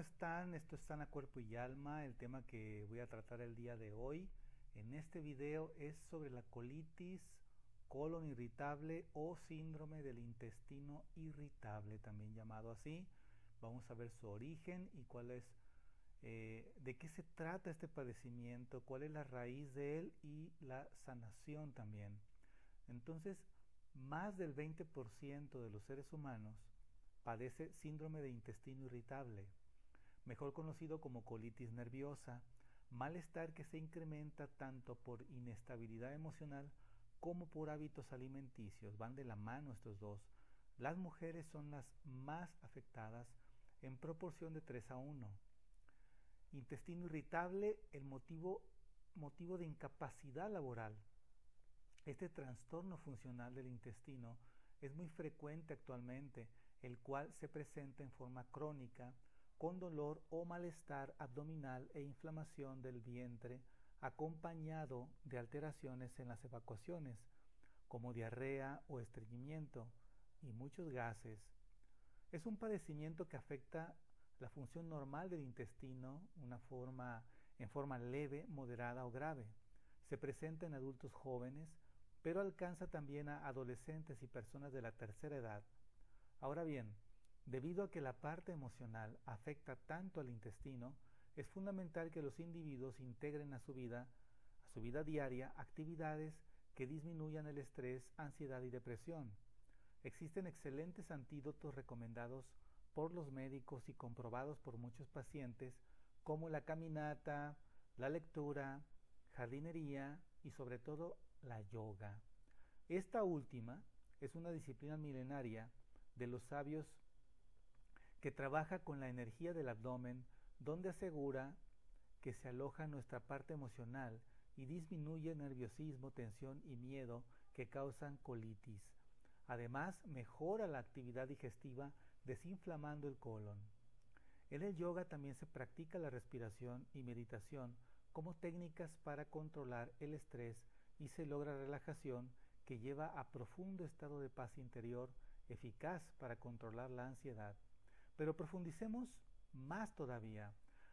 están? Esto es Sana Cuerpo y Alma. El tema que voy a tratar el día de hoy en este video es sobre la colitis, colon irritable o síndrome del intestino irritable, también llamado así. Vamos a ver su origen y cuál es, eh, de qué se trata este padecimiento, cuál es la raíz de él y la sanación también. Entonces, más del 20% de los seres humanos padece síndrome de intestino irritable, mejor conocido como colitis nerviosa, malestar que se incrementa tanto por inestabilidad emocional como por hábitos alimenticios. Van de la mano estos dos. Las mujeres son las más afectadas en proporción de 3 a 1. Intestino irritable, el motivo, motivo de incapacidad laboral. Este trastorno funcional del intestino es muy frecuente actualmente el cual se presenta en forma crónica con dolor o malestar abdominal e inflamación del vientre acompañado de alteraciones en las evacuaciones, como diarrea o estreñimiento y muchos gases. Es un padecimiento que afecta la función normal del intestino una forma, en forma leve, moderada o grave. Se presenta en adultos jóvenes, pero alcanza también a adolescentes y personas de la tercera edad. Ahora bien, debido a que la parte emocional afecta tanto al intestino, es fundamental que los individuos integren a su vida, a su vida diaria, actividades que disminuyan el estrés, ansiedad y depresión. Existen excelentes antídotos recomendados por los médicos y comprobados por muchos pacientes, como la caminata, la lectura, jardinería y sobre todo la yoga. Esta última es una disciplina milenaria de los sabios que trabaja con la energía del abdomen, donde asegura que se aloja nuestra parte emocional y disminuye nerviosismo, tensión y miedo que causan colitis. Además, mejora la actividad digestiva desinflamando el colon. En el yoga también se practica la respiración y meditación como técnicas para controlar el estrés y se logra relajación que lleva a profundo estado de paz interior eficaz para controlar la ansiedad. Pero profundicemos más todavía.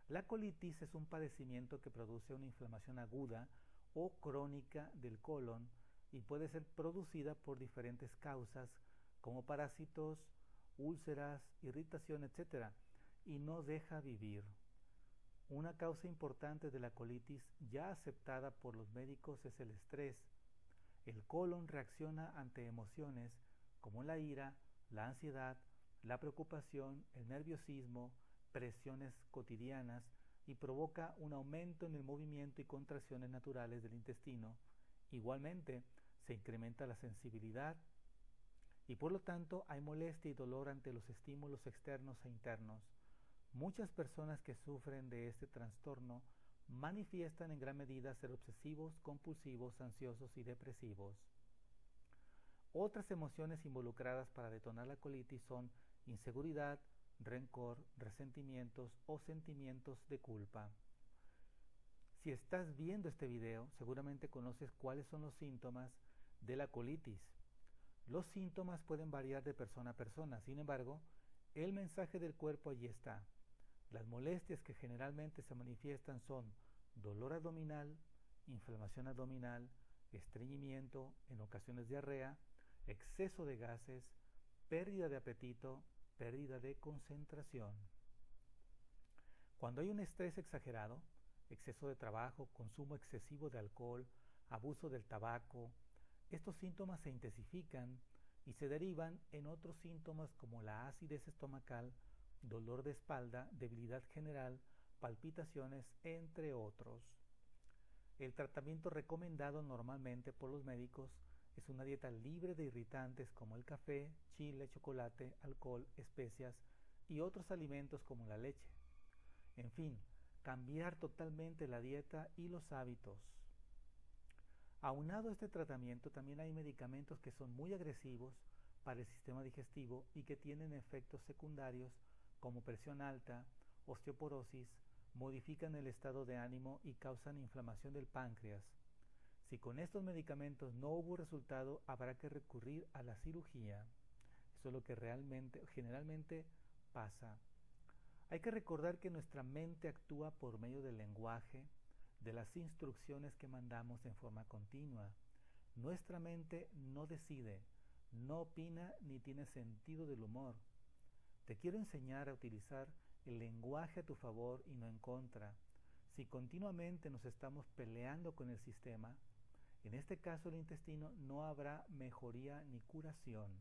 La colitis es un padecimiento que produce una inflamación aguda o crónica del colon y puede ser producida por diferentes causas como parásitos, úlceras, irritación, etc. y no deja vivir. Una causa importante de la colitis ya aceptada por los médicos es el estrés. El colon reacciona ante emociones como la ira, la ansiedad, la preocupación, el nerviosismo, presiones cotidianas y provoca un aumento en el movimiento y contracciones naturales del intestino. Igualmente, se incrementa la sensibilidad y por lo tanto hay molestia y dolor ante los estímulos externos e internos. Muchas personas que sufren de este trastorno manifiestan en gran medida ser obsesivos, compulsivos, ansiosos y depresivos. Otras emociones involucradas para detonar la colitis son inseguridad, rencor, resentimientos o sentimientos de culpa. Si estás viendo este video, seguramente conoces cuáles son los síntomas de la colitis. Los síntomas pueden variar de persona a persona, sin embargo, el mensaje del cuerpo allí está. Las molestias que generalmente se manifiestan son dolor abdominal, inflamación abdominal, estreñimiento, en ocasiones diarrea, exceso de gases, pérdida de apetito, pérdida de concentración. Cuando hay un estrés exagerado, exceso de trabajo, consumo excesivo de alcohol, abuso del tabaco, estos síntomas se intensifican y se derivan en otros síntomas como la acidez estomacal, dolor de espalda, debilidad general, palpitaciones, entre otros. El tratamiento recomendado normalmente por los médicos es una dieta libre de irritantes como el café, chile, chocolate, alcohol, especias y otros alimentos como la leche. En fin, cambiar totalmente la dieta y los hábitos. Aunado a este tratamiento también hay medicamentos que son muy agresivos para el sistema digestivo y que tienen efectos secundarios como presión alta, osteoporosis, modifican el estado de ánimo y causan inflamación del páncreas, si con estos medicamentos no hubo resultado, habrá que recurrir a la cirugía. Eso es lo que realmente, generalmente pasa. Hay que recordar que nuestra mente actúa por medio del lenguaje, de las instrucciones que mandamos en forma continua. Nuestra mente no decide, no opina ni tiene sentido del humor. Te quiero enseñar a utilizar el lenguaje a tu favor y no en contra. Si continuamente nos estamos peleando con el sistema, en este caso el intestino no habrá mejoría ni curación.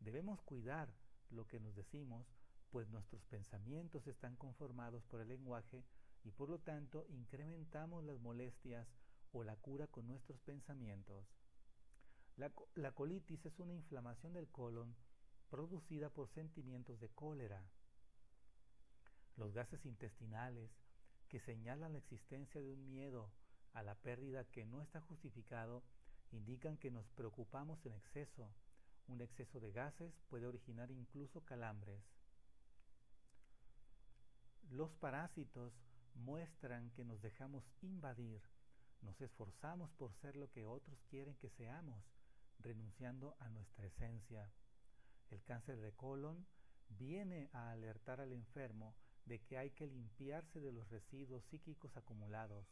Debemos cuidar lo que nos decimos, pues nuestros pensamientos están conformados por el lenguaje y por lo tanto incrementamos las molestias o la cura con nuestros pensamientos. La, colitis es una inflamación del colon producida por sentimientos de cólera. Los gases intestinales, que señalan la existencia de un miedo a la pérdida que no está justificado, indican que nos preocupamos en exceso. Un exceso de gases puede originar incluso calambres. Los parásitos muestran que nos dejamos invadir, nos esforzamos por ser lo que otros quieren que seamos, renunciando a nuestra esencia. El cáncer de colon viene a alertar al enfermo de que hay que limpiarse de los residuos psíquicos acumulados.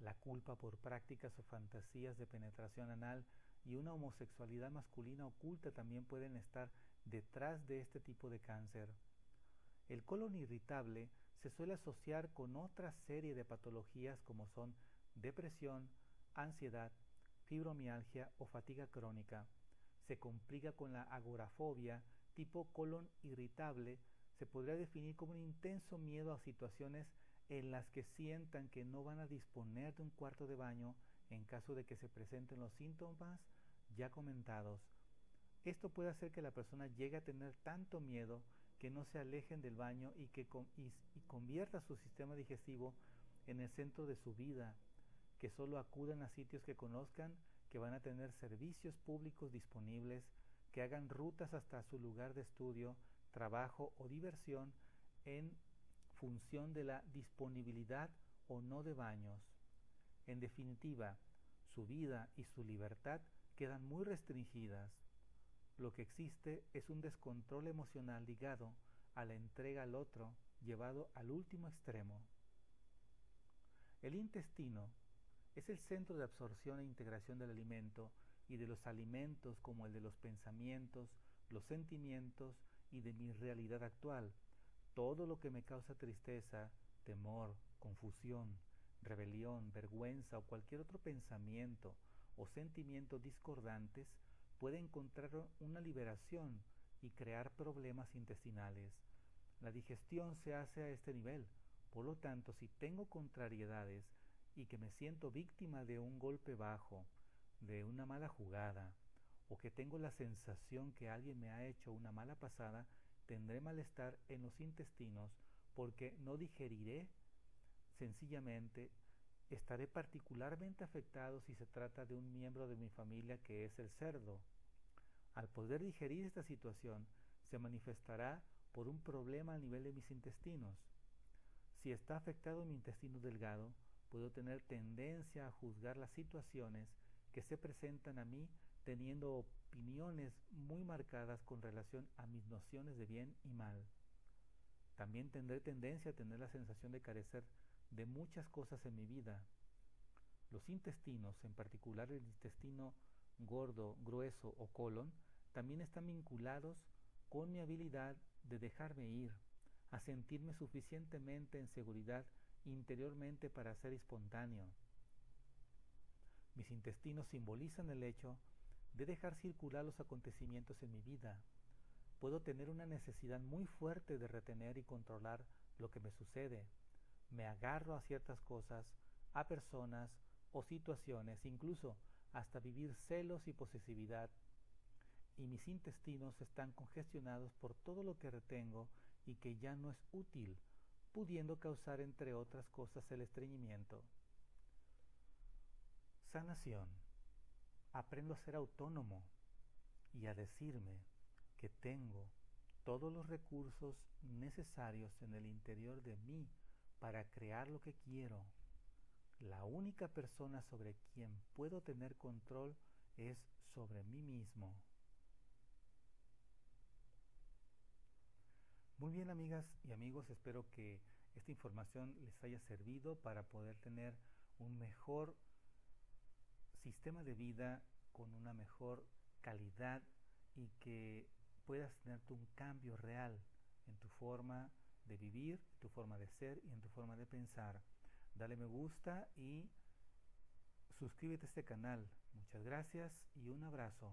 La culpa por prácticas o fantasías de penetración anal y una homosexualidad masculina oculta también pueden estar detrás de este tipo de cáncer. El colon irritable se suele asociar con otra serie de patologías como son depresión, ansiedad, fibromialgia o fatiga crónica. Se complica con la agorafobia tipo colon irritable. Se podría definir como un intenso miedo a situaciones en las que sientan que no van a disponer de un cuarto de baño en caso de que se presenten los síntomas ya comentados. Esto puede hacer que la persona llegue a tener tanto miedo que no se alejen del baño y que convierta su sistema digestivo en el centro de su vida, que solo acudan a sitios que conozcan, que van a tener servicios públicos disponibles, que hagan rutas hasta su lugar de estudio, trabajo o diversión en función de la disponibilidad o no de baños. En definitiva, su vida y su libertad quedan muy restringidas lo que existe es un descontrol emocional ligado a la entrega al otro llevado al último extremo. El intestino es el centro de absorción e integración del alimento y de los alimentos como el de los pensamientos, los sentimientos y de mi realidad actual. Todo lo que me causa tristeza, temor, confusión, rebelión, vergüenza o cualquier otro pensamiento o sentimiento discordantes puede encontrar una liberación y crear problemas intestinales. La digestión se hace a este nivel. Por lo tanto, si tengo contrariedades y que me siento víctima de un golpe bajo, de una mala jugada, o que tengo la sensación que alguien me ha hecho una mala pasada, tendré malestar en los intestinos porque no digeriré sencillamente estaré particularmente afectado si se trata de un miembro de mi familia que es el cerdo. Al poder digerir esta situación, se manifestará por un problema a nivel de mis intestinos. Si está afectado mi intestino delgado, puedo tener tendencia a juzgar las situaciones que se presentan a mí teniendo opiniones muy marcadas con relación a mis nociones de bien y mal. También tendré tendencia a tener la sensación de carecer de muchas cosas en mi vida. Los intestinos, en particular el intestino gordo, grueso o colon, también están vinculados con mi habilidad de dejarme ir, a sentirme suficientemente en seguridad interiormente para ser espontáneo. Mis intestinos simbolizan el hecho de dejar circular los acontecimientos en mi vida. Puedo tener una necesidad muy fuerte de retener y controlar lo que me sucede, me agarro a ciertas cosas, a personas o situaciones, incluso hasta vivir celos y posesividad. Y mis intestinos están congestionados por todo lo que retengo y que ya no es útil, pudiendo causar entre otras cosas el estreñimiento. Sanación. Aprendo a ser autónomo y a decirme que tengo todos los recursos necesarios en el interior de mí para crear lo que quiero. La única persona sobre quien puedo tener control es sobre mí mismo. Muy bien amigas y amigos, espero que esta información les haya servido para poder tener un mejor sistema de vida con una mejor calidad y que puedas tener un cambio real en tu forma de vivir, tu forma de ser y en tu forma de pensar. Dale me gusta y suscríbete a este canal. Muchas gracias y un abrazo.